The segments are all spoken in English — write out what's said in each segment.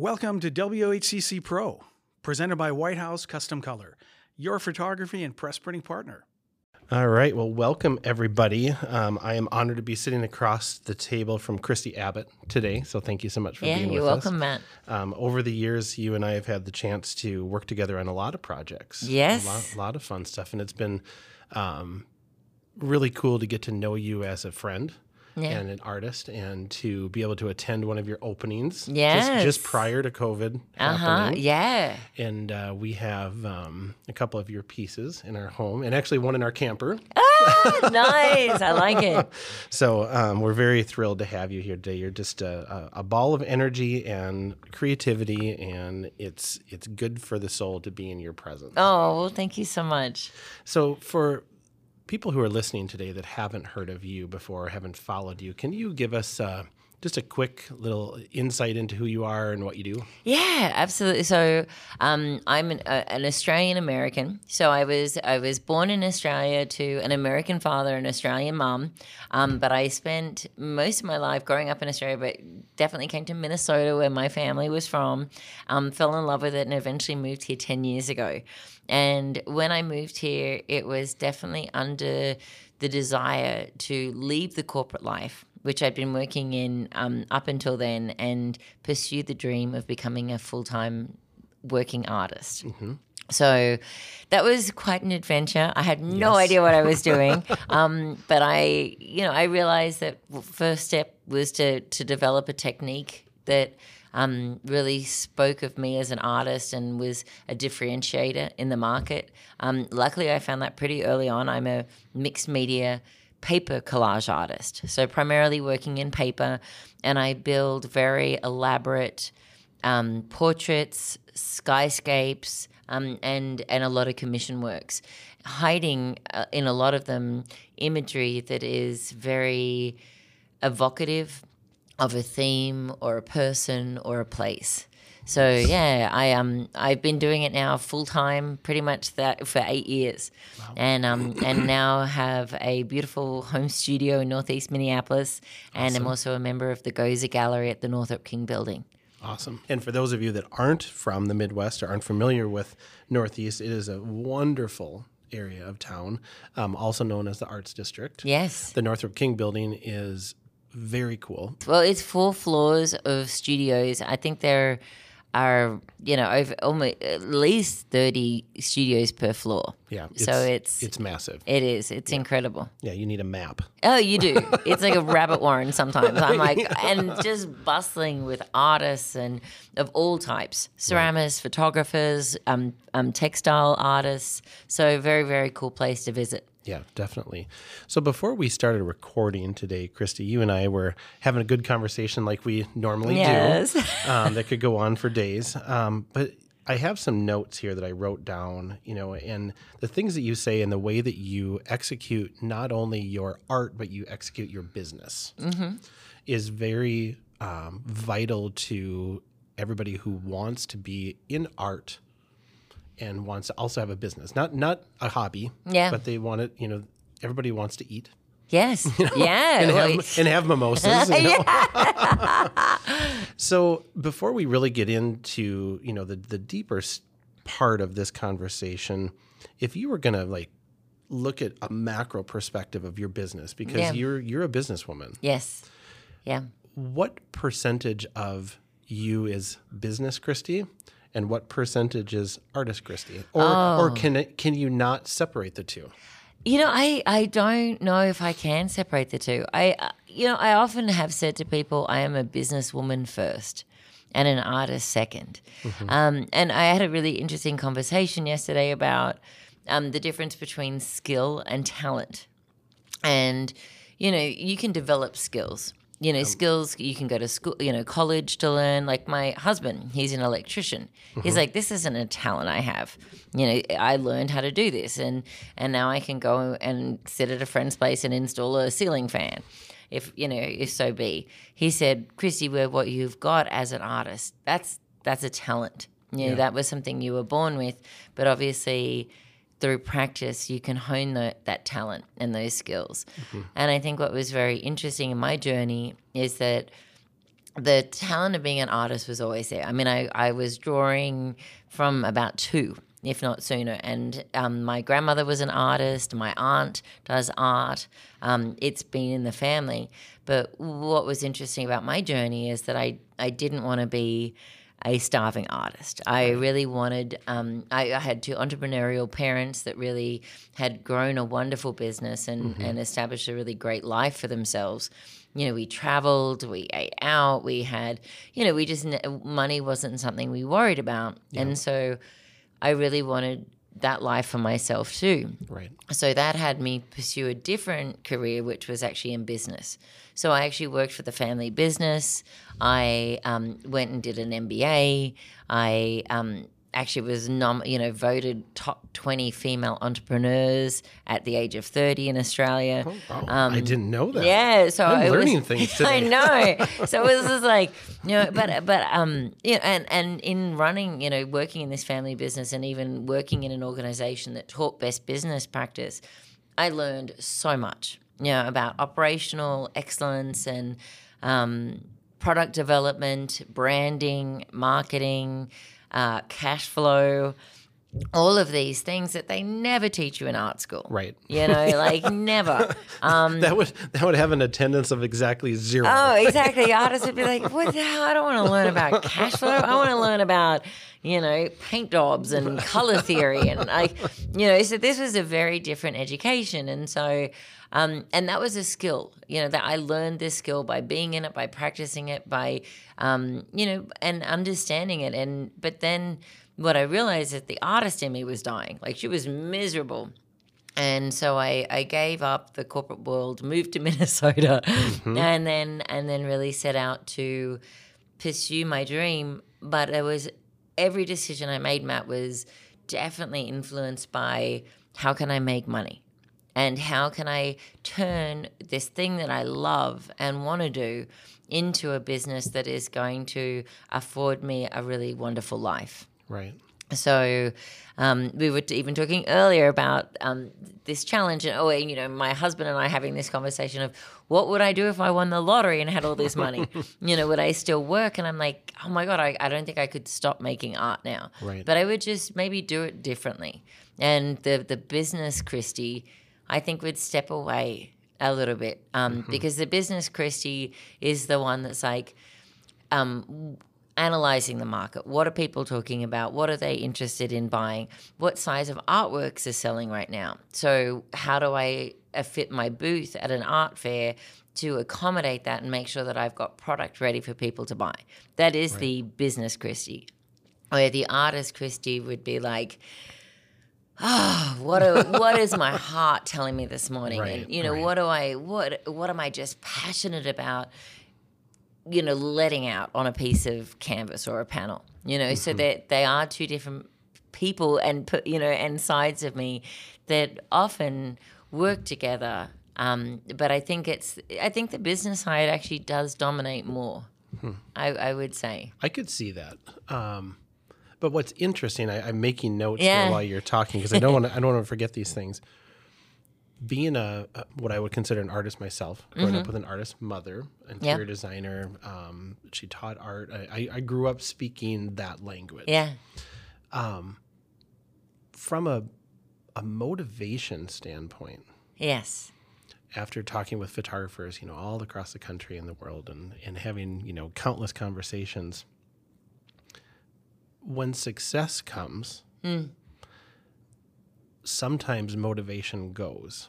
Welcome to WHCC Pro, presented by White House Custom Color, your photography and press printing partner. All right. Well, welcome everybody. Um, I am honored to be sitting across the table from Kristi Abbott today. So thank you so much for being here. Yeah, being you're welcome. Matt. Um, over the years, you and I have had the chance to work together on a lot of projects. Yes. a lot, lot of fun stuff, and it's been um, really cool to get to know you as a friend. Yeah. And an artist, and to be able to attend one of your openings just, Yes. just prior to COVID Uh huh. happening. Yeah. And uh, we have um, a couple of your pieces in our home, and actually one in our camper. Ah, nice. I like it. So um, we're very thrilled to have you here today. You're just a, a, a ball of energy and creativity, and it's it's good for the soul to be in your presence. Oh, well, thank you so much. So for people who are listening today that haven't heard of you before, or haven't followed you, can you give us uh, just a quick little insight into who you are and what you do? Yeah, absolutely. So, um, I'm an, uh, an Australian American. So I was I was born in Australia to an American father and Australian mum. Um, but I spent most of my life growing up in Australia, but definitely came to Minnesota where my family was from. Um, fell in love with it and eventually moved here ten years ago. And when I moved here, it was definitely under the desire to leave the corporate life which I'd been working in um, up until then, and pursue the dream of becoming a full time working artist. So that was quite an adventure. I had no Yes. idea what I was doing, um, but I, you know, I realized that first step was to to develop a technique that um, really spoke of me as an artist and was a differentiator in the market. Um, luckily, I found that pretty early on. I'm a mixed media paper collage artist, so primarily working in paper, and I build very elaborate um, portraits, skyscapes, um, and and a lot of commission works, hiding uh, in a lot of them imagery that is very evocative of a theme or a person or a place. So yeah, I um I've been doing it now full time, pretty much that for eight years, and um and now have a beautiful home studio in Northeast Minneapolis, and I'm also a member of the Goza Gallery at the Northrup King Building. Awesome. And for those of you that aren't from the Midwest or aren't familiar with Northeast, it is a wonderful area of town, um, also known as the Arts District. Yes. The Northrup King building is very cool. Well, it's four floors of studios. I think there are, you know, over almost at least 30 studios per floor. Yeah. So it's, it's massive. it is. It's incredible. Yeah, you need a map. Oh, you do. It's like a rabbit warren sometimes. I'm like, and just bustling with artists and of all types ceramists, photographers, um, um, textile artists. So, very, very cool place to visit. Yeah, definitely. So before we started recording today, Kristi, you and I were having a good conversation like we normally Yes. do. Um, that could go on for days. Um, but I have some notes here that I wrote down, you know, and the things that you say and the way that you execute not only your art, but you execute your business is very um, vital to everybody who wants to be in art and wants to also have a business. Not not a hobby, Yeah. but they want it, you know, everybody wants to eat Yes. yeah. and, have, and have mimosas. you know? so before we really get into you know the the deeper part of this conversation, if you were gonna like look at a macro perspective of your business because Yeah. you're you're a businesswoman, yes. Yeah. what percentage of you is business, Kristi? And what percentage is artist Kristi? Or, or can it, can you not separate the two? You know, I, I don't know if I can separate the two. I uh, you know, I often have said to people I am a businesswoman first and an artist 2nd Um, and I had a really interesting conversation yesterday about um, the difference between skill and talent. And you know, you can develop skills. You know, um, skills you can go to school, you know, college to learn. Like my husband, he's an electrician. He's uh-huh. like, this isn't a talent I have. You know, I learned how to do this, and and now I can go and sit at a friend's place and install a ceiling fan, if you know, if so be. He said, Kristi, well, what you've got as an artist, that's that's a talent. You know, that was something you were born with, but obviously through practice, you can hone the, that talent and those skills. And I think what was very interesting in my journey is that the talent of being an artist was always there. I mean, I, I was drawing from about two, if not sooner. And um, my grandmother was an artist, my aunt does art. Um, it's been in the family. But what was interesting about my journey is that I, I didn't want to be a starving artist. I really wanted, um, I, I, had two entrepreneurial parents that really had grown a wonderful business and, mm-hmm. and established a really great life for themselves you know, we traveled, we ate out, we had, you know, we just, money wasn't something we worried about. Yeah. And so I really wanted that life for myself too. Right. So that had me pursue a different career, which was actually in business. So I actually worked for the family business. I um, went and did an MBA. I um, actually was nom- you know voted top 20 female entrepreneurs at the age of 30 in Australia. Oh, wow. um, I didn't know that. Yeah, so I'm learning was, things today. I know. so it was just like, you know, but but um you know, and and in running, you know, working in this family business and even working in an organization that taught best business practice, I learned so much, you know, about operational excellence and um, product development, branding, marketing, uh, cash flow, all of these things that they never teach you in art school. Right. You know, like never. Um, that would that would have an attendance of exactly zero. Oh, exactly. Artists would be like, "What the hell? I don't want to learn about cash flow. I want to learn about." You know, paint jobs and color theory, and like, you know, so this was a very different education, and so, um, and that was a skill, you know, that I learned this skill by being in it, by practicing it, by, um, you know, and understanding it. And, but then what I realized is the artist in me was dying. Like she was miserable. And so I, I gave up the corporate world, moved to Minnesota, mm-hmm. and then and then really set out to pursue my dream. But it was every decision I made, Matt, was definitely influenced by how can I make money? and how can I turn this thing that I love and want to do into a business that is going to afford me a really wonderful life. Right. So um, we were even talking earlier about um, this challenge, and oh, you know, my husband and I having this conversation of what would I do if I won the lottery and had all this money? you know, would I still work? And I'm like, oh my god, I, I don't think I could stop making art now. Right. But I would just maybe do it differently. And the the business, Kristi, I think would step away a little bit um, mm-hmm. because the business, Kristi, is the one that's like um, analyzing the market. What are people talking about? What are they interested in buying? What size of artworks are selling right now? So, how do I uh, fit my booth at an art fair to accommodate that and make sure that I've got product ready for people to buy? That is right. the business Kristi. Where the artist Kristi would be like, oh, what a, what is my heart telling me this morning? Right, and you know, right. what do I what what am I just passionate about? You know, letting out on a piece of canvas or a panel. You know, mm-hmm. so that they are two different people and you know and sides of me that often work together. Um, but I think it's I think the business side actually does dominate more. Hmm. I, I would say. I could see that. Um, but what's interesting, I, am making notes yeah. while you're talking because I don't want to. I don't want to forget these things. Being a, a, what I would consider an artist myself, growing mm-hmm. up with an artist mother, interior designer, um, she taught art. I, I, grew up speaking that language. Yeah. Um, from a a motivation standpoint. Yes after talking with photographers, you know, all across the country and the world and, and having, you know, countless conversations, when success comes, mm. Sometimes motivation goes.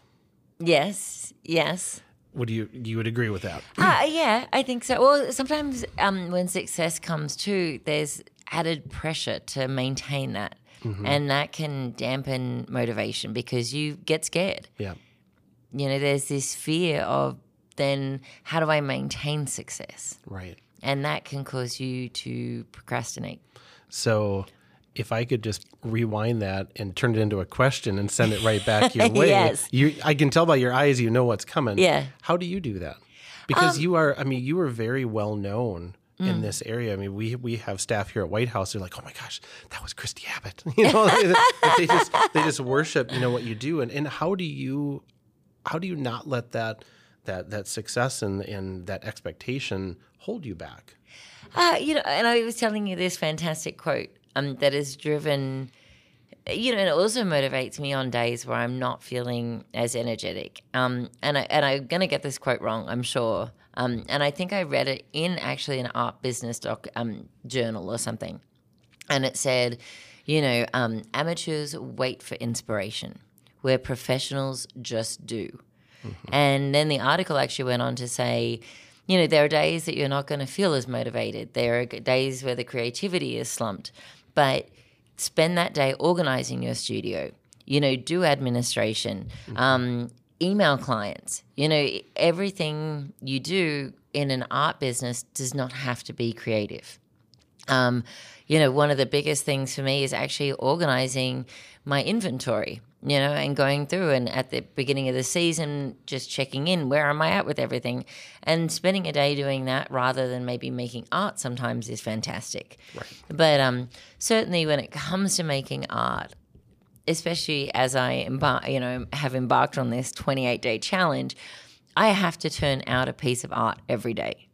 Yes, yes. Would you you would agree with that? Uh, yeah, I think so. Well, sometimes um, when success comes too, there's added pressure to maintain that, mm-hmm. and that can dampen motivation because you get scared. Yeah, you know, there's this fear of then how do I maintain success? Right, and that can cause you to procrastinate. So if I could just rewind that and turn it into a question and send it right back your way. yes. You I can tell by your eyes you know what's coming. Yeah. How do you do that? Because um, you are I mean, you are very well known mm. in this area. I mean, we we have staff here at White House. They're like, "Oh my gosh, that was Kristi Abbott." You know, they, just they just worship, you know, what you do. And and how do you how do you not let that that that success and and that expectation hold you back? Uh, you know, and I was telling you this fantastic quote um, that has driven, you know, and it also motivates me on days where I'm not feeling as energetic. Um, and I and I'm gonna get this quote wrong, I'm sure. Um, and I think I read it in actually an art business doc um, journal or something, and it said, you know, um, amateurs wait for inspiration, where professionals just do. And then the article actually went on to say, you know, there are days that you're not going to feel as motivated. There are days where the creativity is slumped, but spend that day organizing your studio. You know, do administration, um, email clients. You know, everything you do in an art business does not have to be creative. Um, you know, one of the biggest things for me is actually organizing my inventory, you know, and going through and at the beginning of the season, just checking in, where am I at with everything? And spending a day doing that rather than maybe making art sometimes is fantastic. But um, certainly when it comes to making art, especially as I embar- you know, have embarked on this 28 day challenge, I have to turn out a piece of art every day.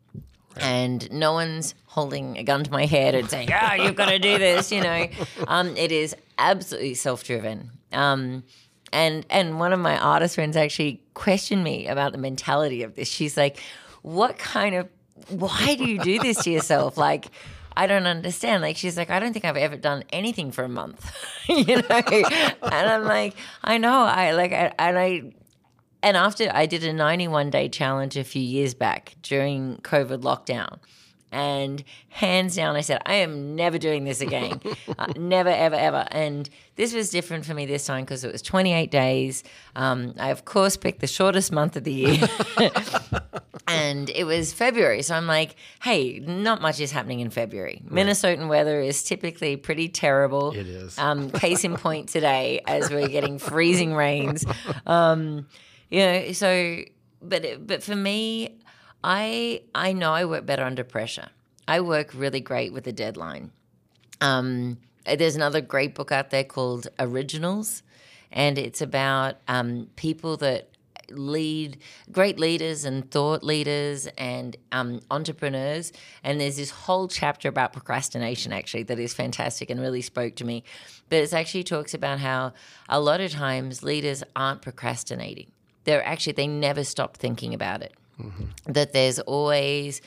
And no one's holding a gun to my head and saying, "Ah, you've got to do this." You know, um, it is absolutely self-driven. Um, and and one of my artist friends actually questioned me about the mentality of this. She's like, "What kind of? Why do you do this to yourself? Like, I don't understand. Like she's like, I don't think I've ever done anything for a month, you know. and I'm like, I know. I like, I, and I, and after I did a 91 day challenge a few years back during COVID lockdown. And hands down, I said, I am never doing this again. uh, never, ever, ever. And this was different for me this time because it was 28 days. Um, I, of course, picked the shortest month of the year. and it was February. So I'm like, hey, not much is happening in February. Minnesotan weather is typically pretty terrible. It is. Um, case in point today, as we're getting freezing rains. Um, you know, so, but, it- but for me, I, I know I work better under pressure. I work really great with a deadline. Um, there's another great book out there called Originals, and it's about um, people that lead great leaders and thought leaders and um, entrepreneurs. And there's this whole chapter about procrastination actually that is fantastic and really spoke to me. But it actually talks about how a lot of times leaders aren't procrastinating. They're actually they never stop thinking about it. That there's always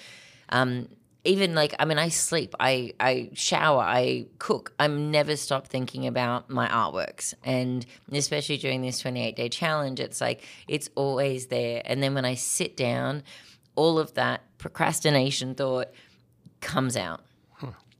um, even like I mean I sleep, I I shower, I cook. I'm never stop thinking about my artworks. And especially during this 28 day challenge, it's like it's always there. And then when I sit down, all of that procrastination thought comes out.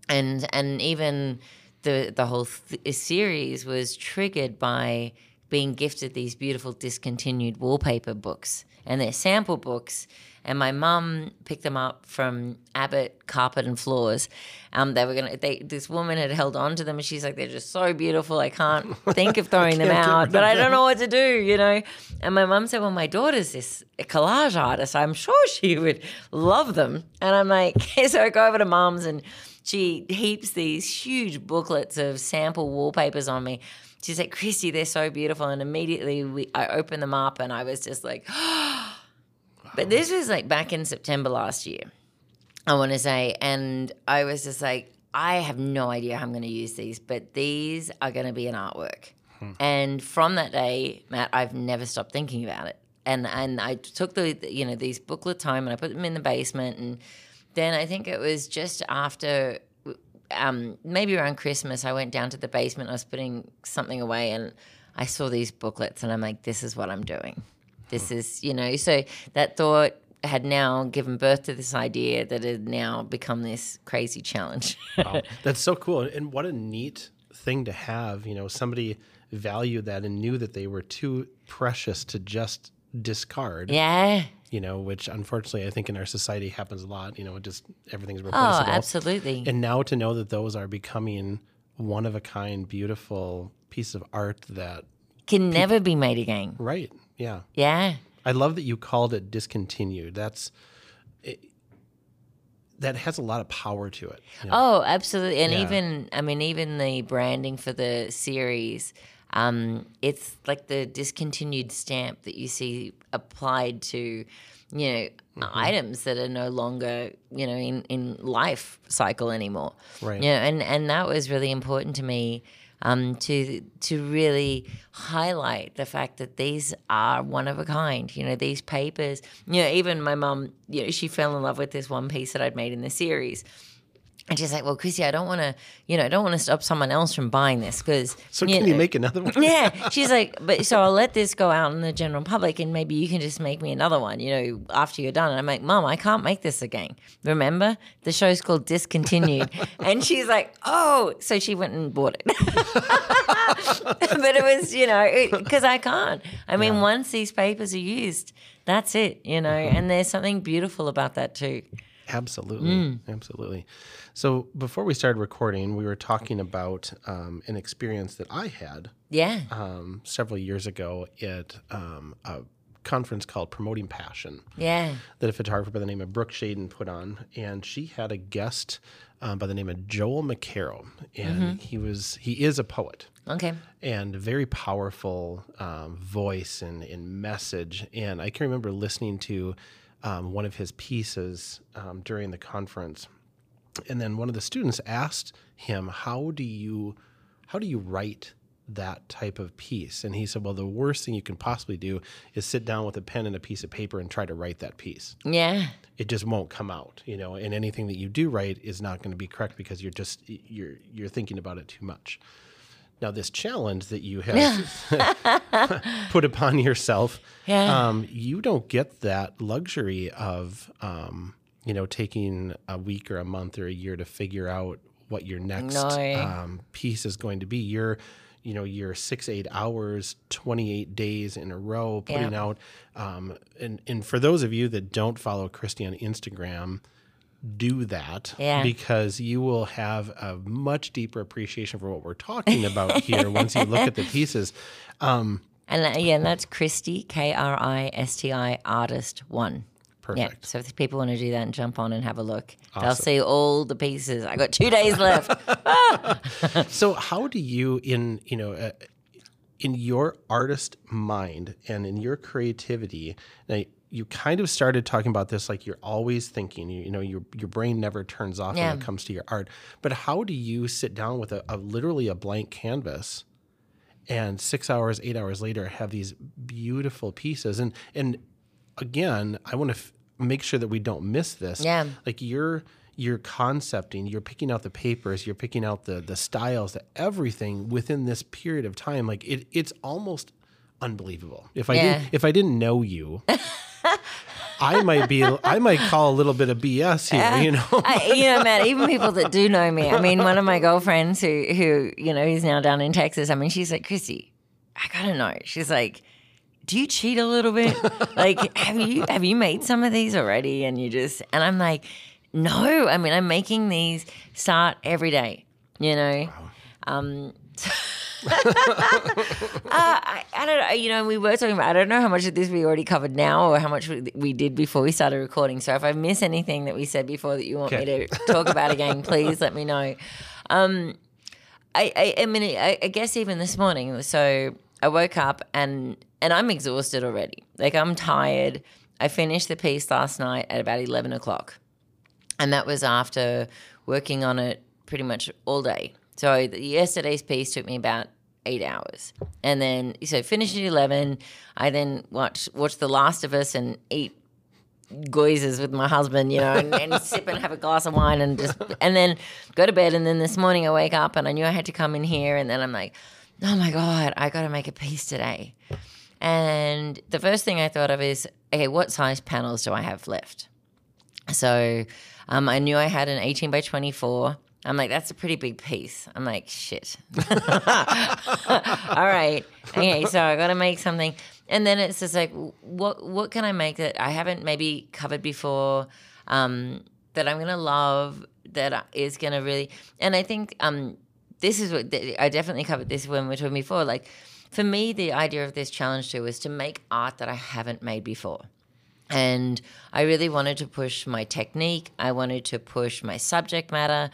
And and even the the whole th- series was triggered by being gifted these beautiful discontinued wallpaper books and they're sample books and my mum picked them up from Abbott Carpet and Floors. Um, they were gonna. They, this woman had held on to them, and she's like, "They're just so beautiful. I can't think of throwing them out, rid but I don't know what to do." You know. And my mum said, "Well, my daughter's this collage artist. I'm sure she would love them." And I'm like, so I go over to mum's, and she heaps these huge booklets of sample wallpapers on me. She's like, Kristi, they're so beautiful. And immediately we, I opened them up and I was just like, but this was like back in September last year, I want to say. And I was just like, I have no idea how I'm going to use these, but these are going to be an artwork. Hmm. And from that day, Matt, I've never stopped thinking about it. And and I took the you know these booklet time and I put them in the basement. And then I think it was just after um, maybe around Christmas, I went down to the basement. I was putting something away, and I saw these booklets, and I'm like, "This is what I'm doing. This is, you know." So that thought had now given birth to this idea that had now become this crazy challenge. Wow. That's so cool. And what a neat thing to have. You know, somebody valued that and knew that they were too precious to just discard. yeah. You know, which unfortunately I think in our society happens a lot. You know, it just everything's oh, replaceable. Oh, absolutely. And now to know that those are becoming one of a kind, beautiful piece of art that Can never be made again. right. Yeah. Yeah. I love that you called it discontinued. That's it, that has a lot of power to it. you know? Oh, absolutely. And Yeah. even, I mean, even the branding for the series, um, it's like the discontinued stamp that you see applied to, you know, items that are no longer, you know, in, in life cycle anymore. Right. You know, and, and that was really important to me um, to to really highlight the fact that these are one of a kind. You know, these papers. You know, even my mum, you know, she fell in love with this one piece that I'd made in the series. And she's like, "Well, Chrissy, I don't want to, you know, I don't want to stop someone else from buying this because." So can you make another one? yeah, she's like, but so I'll let this go out in the general public, and maybe you can just make me another one, you know, after you're done. And I'm like, Mom, I can't make this again. Remember, the show's called Discontinued, and she's like, Oh, so she went and bought it. but it was, you know, because I can't. I mean, once these papers are used, that's it, you know, mm-hmm. and there's something beautiful about that too. Absolutely, Mm. absolutely. So before we started recording, we were talking about um, an experience that I had Yeah. um, several years ago at um, a conference called Promoting Passion Yeah. that a photographer by the name of Brooke Shaden put on, and she had a guest um, by the name of Joel McKerrow, and Mm-hmm. he was he is a poet Okay. and very powerful um, voice and, and message. And I can remember listening to um, one of his pieces um, during the conference, and then one of the students asked him, "How do you how do you write?" that type of piece and he said well the worst thing you can possibly do is sit down with a pen and a piece of paper and try to write that piece Yeah. it just won't come out you know and anything that you do write is not going to be correct because you're just you're you're thinking about it too much now this challenge that you have put upon yourself Yeah. um, you don't get that luxury of um, you know taking a week or a month or a year to figure out what your next No. um, piece is going to be you're you know you're six eight hours 28 days in a row putting Yeah. out um, and and for those of you that don't follow kristi on instagram do that Yeah. because you will have a much deeper appreciation for what we're talking about here once you look at the pieces And that, yeah, and that's Kristi, K R I S T I, artist one. Yeah. perfect So if people want to do that and jump on and have a look, they'll see all the pieces. I got two days left. So how do you in you know uh, in your artist mind and in your creativity now you kind of started talking about this like you're always thinking you, you know your your brain never turns off Yeah. when it comes to your art but how do you sit down with a, a literally a blank canvas and 6 hours 8 hours later have these beautiful pieces and and again I want to f- make sure that we don't miss this Yeah. like you're you're concepting you're picking out the papers you're picking out the the styles the everything within this period of time like it it's almost unbelievable if i Yeah. didn't if i didn't know you i might be i might call a little bit of bs here you know I, you know, Matt, even people that do know me. I mean, one of my girlfriends who, who, you know, is now down in Texas. I mean, she's like, Chrissy, I gotta know. She's like, do you cheat a little bit? like, have you have you made some of these already? And you just, and I'm like, no. I mean, I'm making these start every day. You know. Um, uh, I, I don't know. You know, we were talking about. I don't know how much of this we already covered now, or how much we, we did before we started recording. So if I miss anything that we said before that you want me to talk about again, please let me know. Um, I, I, I mean, I, I guess even this morning. So I woke up and and I'm exhausted already. Like I'm tired. I finished the piece last night at about eleven o'clock, and that was after working on it pretty much all day. So yesterday's piece took me about eight hours, and then so finished at eleven. I then watched watched The Last of Us and eat goizes with my husband, you know, and, and sip and have a glass of wine and just and then go to bed. And then this morning I wake up and I knew I had to come in here, and then I'm like, oh my god, I got to make a piece today. And the first thing I thought of is, okay, what size panels do I have left? So um, I knew I had an 18 by 24. I'm like, that's a pretty big piece. I'm like, shit. All right. Okay, so I got to make something. And then it's just like, what what can I make that I haven't maybe covered before, um, that I'm gonna love, that is gonna really. And I think um, this is what I definitely covered this when we were talking before. Like, for me, the idea of this challenge too was to make art that I haven't made before. And I really wanted to push my technique. I wanted to push my subject matter.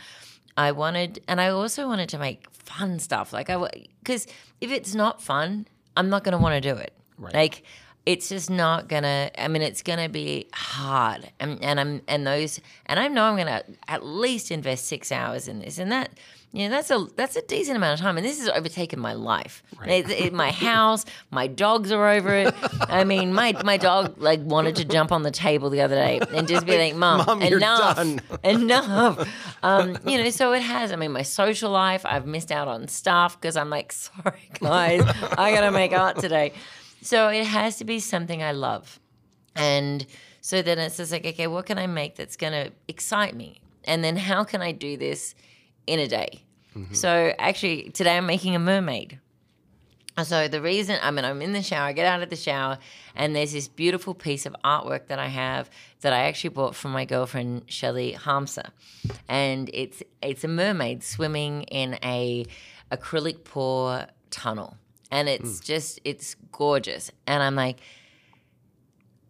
I wanted, and I also wanted to make fun stuff. Like I, because if it's not fun, I'm not going to want to do it. Right. Like it's just not gonna. I mean, it's gonna be hard, and, and I'm and those, and I know I'm gonna at least invest six hours in this, and that. Know, that's a that's a decent amount of time, and this has overtaken my life. It, it- my house, my dogs are over it. I mean, my my dog like wanted to jump on the table the other day and just be like, "Mom, Mom, enough, done." enough." Um, you know, so it has. I mean, my social life, I've missed out on stuff because I'm like, "Sorry, guys, I gotta make art today." So it has to be something I love. And so then it's just like, okay, what can I make that's going to excite me? And then how can I do this in a day? Mm-hmm. So actually, today I'm making a mermaid. So the reason, I mean, I'm in the shower, I get out of the shower, and there's this beautiful piece of artwork that I have that I actually bought from my girlfriend Shelley Harmser, and it's it's a mermaid swimming in a acrylic pour tunnel, and it's mm. just it's gorgeous, and I'm like,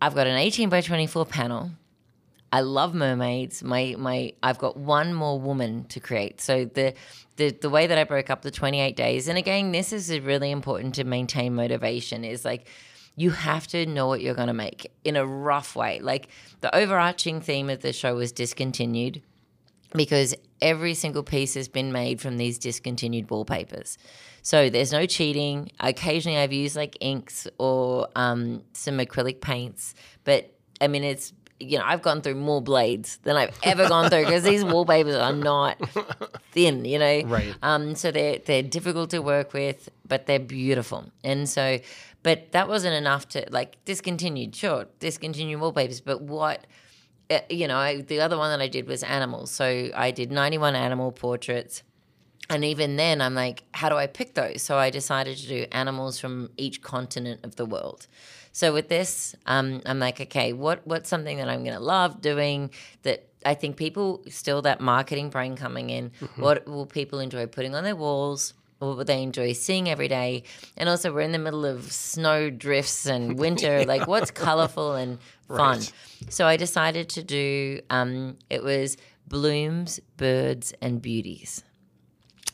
I've got an 18 by 24 panel. I love mermaids. My my I've got one more woman to create. So the the the way that I broke up the 28 days, and again, this is really important to maintain motivation, is like you have to know what you're gonna make in a rough way. Like the overarching theme of the show was discontinued because every single piece has been made from these discontinued wallpapers. So there's no cheating. Occasionally, I've used like inks or um, some acrylic paints, but I mean, it's you know, I've gone through more blades than I've ever gone through because these wallpapers are not thin, you know. Right. Um, so they're they're difficult to work with, but they're beautiful. And so, but that wasn't enough to like discontinued. Sure, discontinued wallpapers, but what? uh, you know, I, the other one that I did was animals. So I did 91 animal portraits. And even then, I'm like, how do I pick those? So I decided to do animals from each continent of the world. So with this, um, I'm like, okay, what what's something that I'm going to love doing that I think people still that marketing brain coming in. What will people enjoy putting on their walls? What would they enjoy seeing every day? And also, we're in the middle of snow drifts and winter. Like, what's colorful and fun? Right. So I decided to do. Um, it was blooms, birds, and beauties.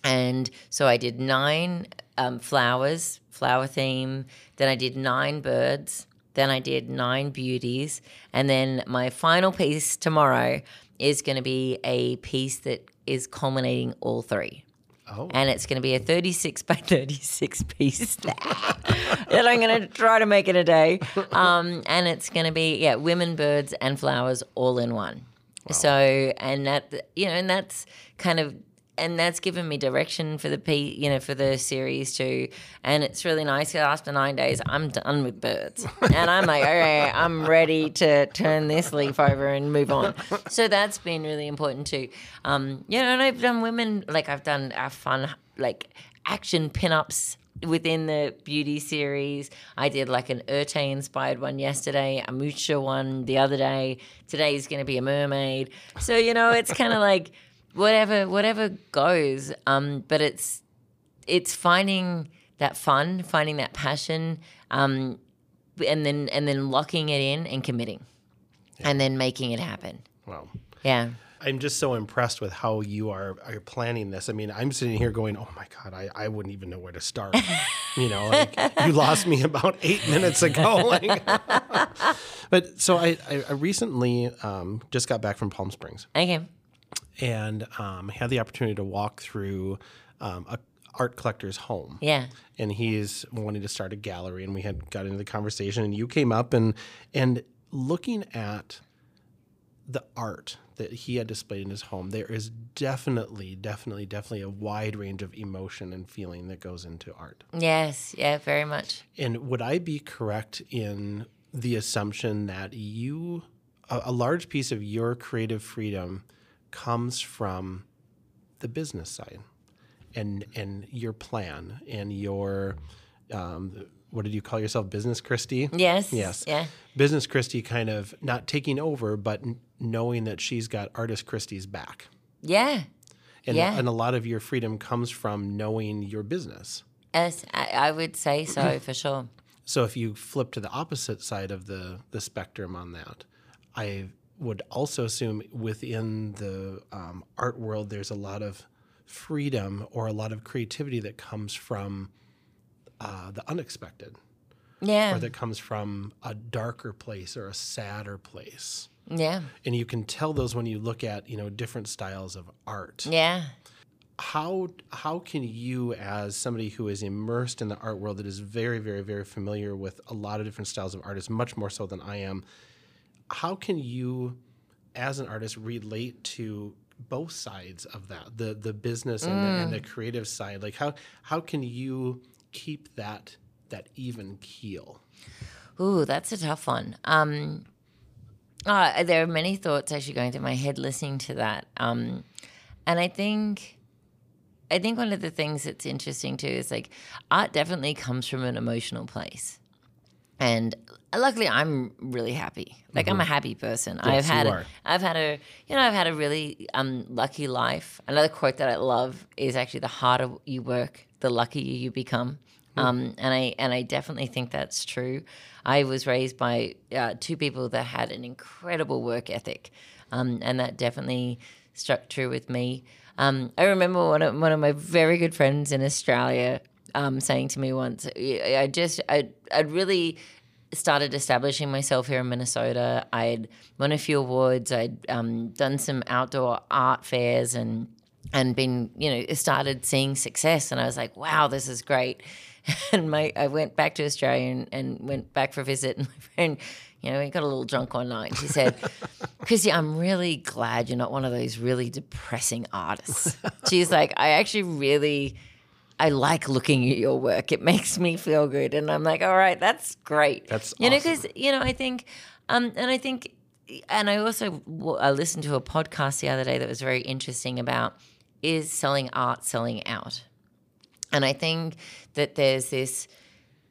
And so I did nine um, flowers, flower theme. Then I did nine birds. Then I did nine beauties. And then my final piece tomorrow is going to be a piece that is culminating all three. Oh. And it's going to be a 36 by 36 piece that I'm going to try to make in a day. Um, and it's going to be, yeah, women, birds, and flowers all in one. So, and that, you know, and that's kind of, and that's given me direction for the P, you know, for the series too. And it's really nice. After nine days, I'm done with birds, and I'm like, okay, I'm ready to turn this leaf over and move on. So that's been really important too. Um, you know, and I've done women like I've done uh, fun like action pinups within the beauty series. I did like an Erté inspired one yesterday, a Mucha one the other day. Today's going to be a mermaid. So, you know, it's kind of like whatever whatever goes. Um, but it's it's finding that fun, finding that passion, um, and then and then locking it in and committing. And then making it happen. Wow. Yeah. I'm just so impressed with how you are are planning this. I mean, I'm sitting here going, "Oh my god, I, I wouldn't even know where to start." you know, like you lost me about eight minutes ago. Like, but so I, I, I recently um, just got back from Palm Springs Okay. And um, had the opportunity to walk through um, a art collector's home Yeah. and he's wanting to start a gallery and we had got into the conversation and you came up and and looking at the art that he had displayed in his home there is definitely definitely definitely a wide range of emotion and feeling that goes into art Yes. Yeah. Very much. and would i be correct in the assumption that you a, a large piece of your creative freedom comes from the business side and and your plan and your um, what did you call yourself business kristi Yes. Yes. Yeah. business kristi kind of not taking over but n- knowing that she's got artist kristi's back Yeah. and, Yeah. and a lot of your freedom comes from knowing your business Yes, I, I would say so for sure. so if you flip to the opposite side of the the spectrum on that i would also assume within the um, art world, there's a lot of freedom or a lot of creativity that comes from uh, the unexpected, Yeah. or that comes from a darker place or a sadder place. yeah. And you can tell those when you look at you know different styles of art. Yeah. how how can you as somebody who is immersed in the art world that is very very very familiar with a lot of different styles of artists much more so than i am how can you as an artist relate to both sides of that? The the business and, the, and the creative side. Like how how can you keep that that even keel? Ooh, that's a tough one. Um, uh, there are many thoughts actually going through my head listening to that, um, and I think, I think one of the things that's interesting too is like art definitely comes from an emotional place, and luckily I'm really happy. Like I'm a happy person. I've had, a. I've had a, you know, I've had a really um, lucky life. Another quote that I love is actually the harder you work, the luckier you become. Um, and I and I definitely think that's true. I was raised by uh, two people that had an incredible work ethic, um, and that definitely struck true with me. Um, I remember one of one of my very good friends in Australia um, saying to me once, I just I I'd really started establishing myself here in Minnesota. I'd won a few awards. I'd um, done some outdoor art fairs and and been you know started seeing success. And I was like, wow, this is great. And my I went back to Australia and, and went back for a visit. And my friend, you know, he got a little drunk one night. She said, Chrissy, I'm really glad you're not one of those really depressing artists. She's like, I actually really. I like looking at your work. It makes me feel good, and I'm like, all right, that's great. That's you know because you know I think, um, and I think, and I also I listened to a podcast the other day that was very interesting about is selling art selling out, and I think that there's this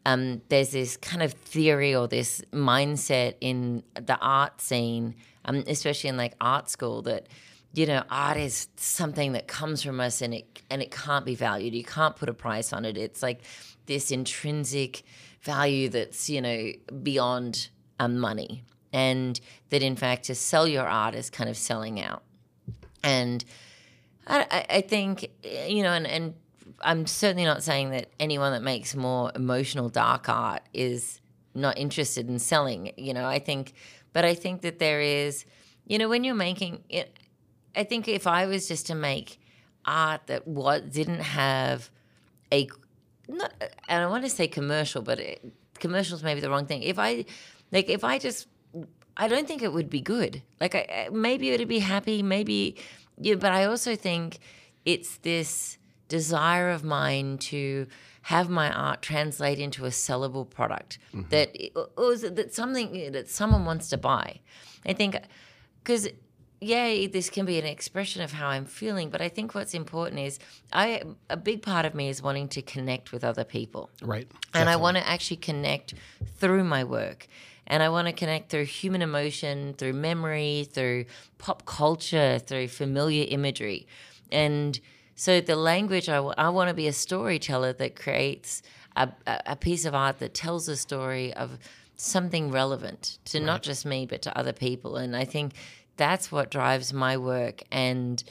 um, there's this kind of theory or this mindset in the art scene, um, especially in like art school, that you know art is something that comes from us and it and it can't be valued. You can't put a price on it. It's like this intrinsic value that's you know beyond um, money, and that in fact to sell your art is kind of selling out. And I, I- think you know, and, and I'm certainly not saying that anyone that makes more emotional dark art is not interested in selling. You know, I think, but I think that there is, you know, when you're making it, I think if I was just to make art that what didn't have a, not, and I want to say commercial, but it, commercials may be the wrong thing. If I, like, if I just I don't think it would be good. Like, I, maybe it'd be happy, maybe, yeah, but I also think it's this desire of mine to have my art translate into a sellable product mm-hmm. that, or is it that something that someone wants to buy. I think, because yeah, this can be an expression of how I'm feeling, but I think what's important is I a big part of me is wanting to connect with other people right and I want to actually connect through my work. And I want to connect through human emotion, through memory, through pop culture, through familiar imagery. And so the language, I want to be a storyteller that creates a, a, a piece of art that tells a story of something relevant to not just me, but to other people. And I think that's what drives my work. And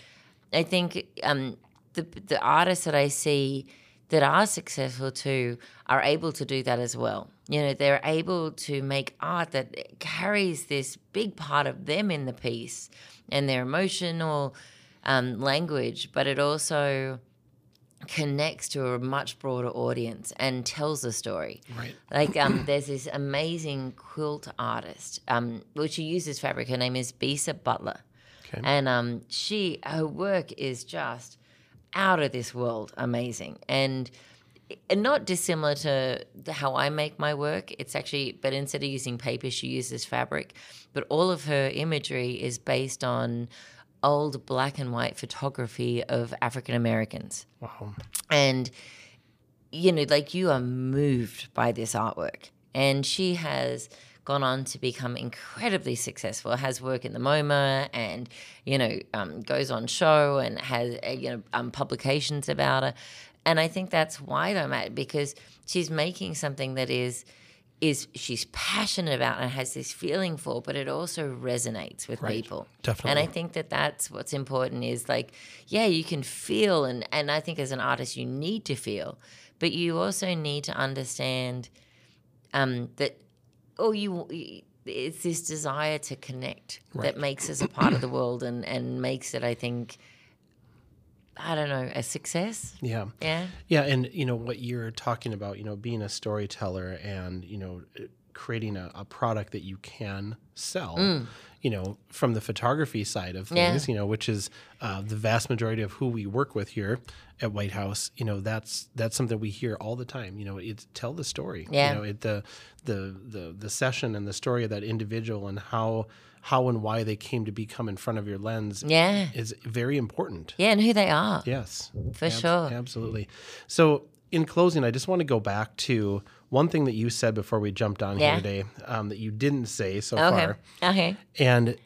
I think um, the the artists that I see that are successful too are able to do that as well. You know, they're able to make art that carries this big part of them in the piece and their emotional um, language, but it also connects to a much broader audience and tells a story. Right. Like um, there's this amazing quilt artist, um, which she uses fabric. Her name is Bisa Butler, Okay. and um, she her work is just out of this world amazing and. And not dissimilar to the- how I make my work. It's actually, but instead of using paper, she uses fabric. But all of her imagery is based on old black and white photography of African Americans. Wow. And you know like you are moved by this artwork. And she has gone on to become incredibly successful has work in the moma and you know um, goes on show and has uh, you know um, publications about her. And i think that's why i'm at because she's making something that is is she's passionate about and has this feeling for, but it also resonates with Right. people. And I think that that's what's important is like, yeah, you can feel, and and I think as an artist you need to feel, but you also need to understand um, that, oh, you. It's this desire to connect Right. that makes us a part of the world and, and makes it, I think, I don't know, a success. Yeah. Yeah. Yeah, and you know what you're talking about, you know, being a storyteller and you know creating a, a product that you can sell. You know, from the photography side of Mm. Yeah. things, you know, which is uh, the vast majority of who we work with here at White House. You know, that's that's something we hear all the time. You know, it's tell the story. Yeah. You know, it the the the the session and the story of that individual and how how and why they came to become in front of your lens Yeah. is very important. Yeah, and who they are. Yes, For Ab- sure. absolutely. So, in closing, I just want to go back to one thing that you said before we jumped on Yeah. here today um, that you didn't say so Okay. far, Okay. and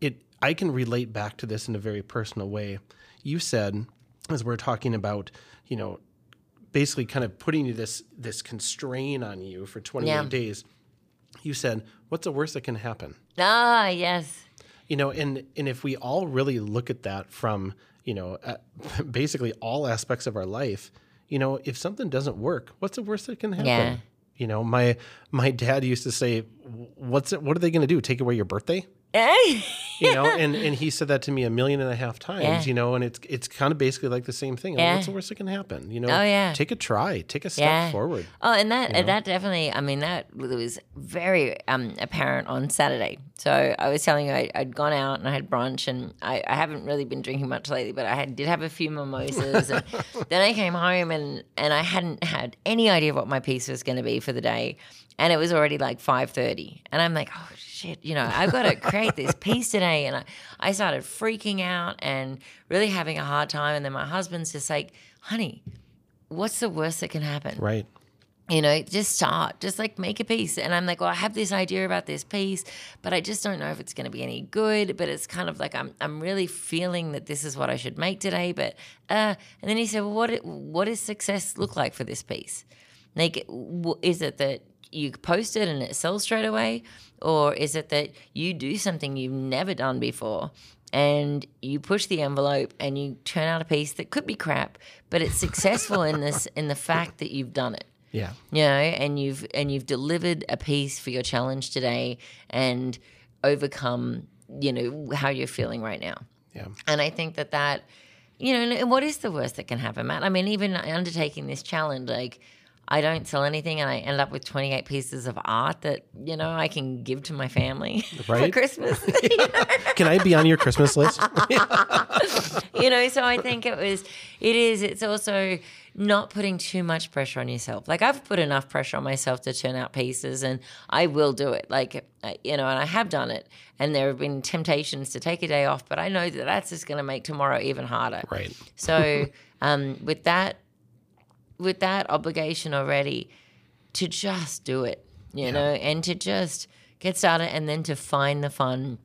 it I can relate back to this in a very personal way. You said, as we're talking about, you know, basically kind of putting you this this constraint on you for 28 Yeah. days. You said, "What's the worst that can happen?" Ah, yes. you know and and if we all really look at that from you know basically all aspects of our life you know if something doesn't work what's the worst that can happen Yeah. you know my my dad used to say what's it what are they going to do take away your birthday? You know and and he said that to me a million and a half times Yeah. you know and it's it's kind of basically like the same thing Yeah. what's the worst that can happen you know Oh, yeah. take a try take a step Yeah. forward Oh, and that know? that definitely. I mean, that was very um, apparent on Saturday. So I was telling you, I, I'd gone out and I had brunch, and I, I haven't really been drinking much lately, but I had, did have a few mimosas. and then I came home and and I hadn't had any idea what my piece was going to be for the day, and it was already like five thirty, and I'm like, oh shit, you know, I've got to create this piece today, and I, I started freaking out and really having a hard time, and then my husband's just like, honey. What's the worst that can happen? right you know, just start, just like make a piece. And I'm like, well, I have this idea about this piece, but I just don't know if it's going to be any good. But it's kind of like I'm, I'm really feeling that this is what I should make today. But, uh, and then he said, well, what, what does success look like for this piece? Like, is it that you post it and it sells straight away, or is it that you do something you've never done before? And you push the envelope and you turn out a piece that could be crap, but it's successful in this in the fact that you've done it yeah. You know and you've and you've delivered a piece for your challenge today and overcome you know how you're feeling right now. Yeah. And i think that that you know and what is the worst that can happen matt? I mean even undertaking this challenge like i don't sell anything and i end up with 28 pieces of art that you know i can give to my family for Right. christmas. Can i be on your christmas list? You know so i think it was it is it's also not putting too much pressure on yourself. Like i've put enough pressure on myself to turn out pieces and i will do it. Like you know and i have done it and there have been temptations to take a day off but i know that that's just going to make tomorrow even harder. Right. So um, with that with that obligation already to just do it you know and to just get started and then to find the fun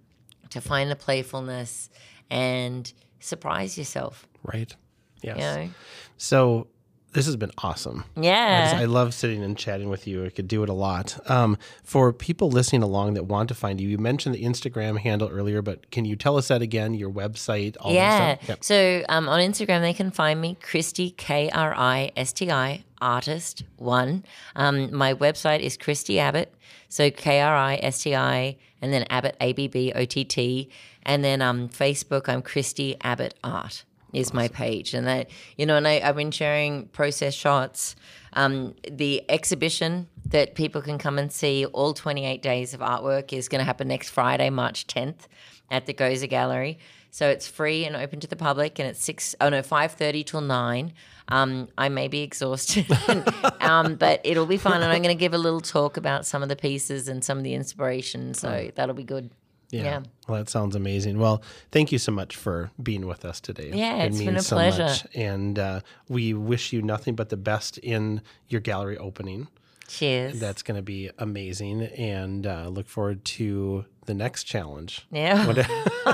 to find the playfulness and surprise yourself. Right. Yes. You know? So this has been awesome I, just, yeah I love sitting and chatting with you. I could do it a lot. Um, for people listening along that want to find you, you mentioned the Instagram handle earlier, but can you tell us that again? Your website, all yeah that stuff. Yep. so um, on instagram they can find me kristi k-r-i-s-t-i artist one um, my website is kristi abbott so k-r-i-s-t-i and then abbott a-b-b-o-t-t and then um, facebook i'm kristi abbott art is my page. And that you know and I, i've been sharing process shots um, the exhibition that people can come and see all 28 days of artwork is going to happen next friday march 10th at the goza gallery. So it's free and open to the public and it's six oh no 5.30 till 9 um, i may be exhausted um, but it'll be fun and i'm going to give a little talk about some of the pieces and some of the inspiration so that'll be good Yeah. yeah. Well, that sounds amazing. Well, thank you so much for being with us today. Yeah, it it's means been a so pleasure. much. And uh, we wish you nothing but the best in your gallery opening. cheers That's going to be amazing. And uh, look forward to the next challenge. Yeah.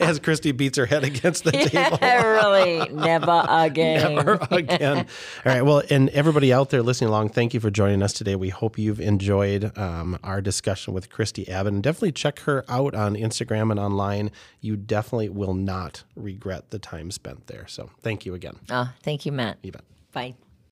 As Kristi beats her head against the table. Yeah, really. Never again. Never again. All right. Well, and everybody out there listening along, thank you for joining us today. We hope you've enjoyed um, our discussion with Kristi Abbott. And definitely check her out on Instagram and online. You definitely will not regret the time spent there. So thank you again. Oh, thank you, Matt. You bet. Bye.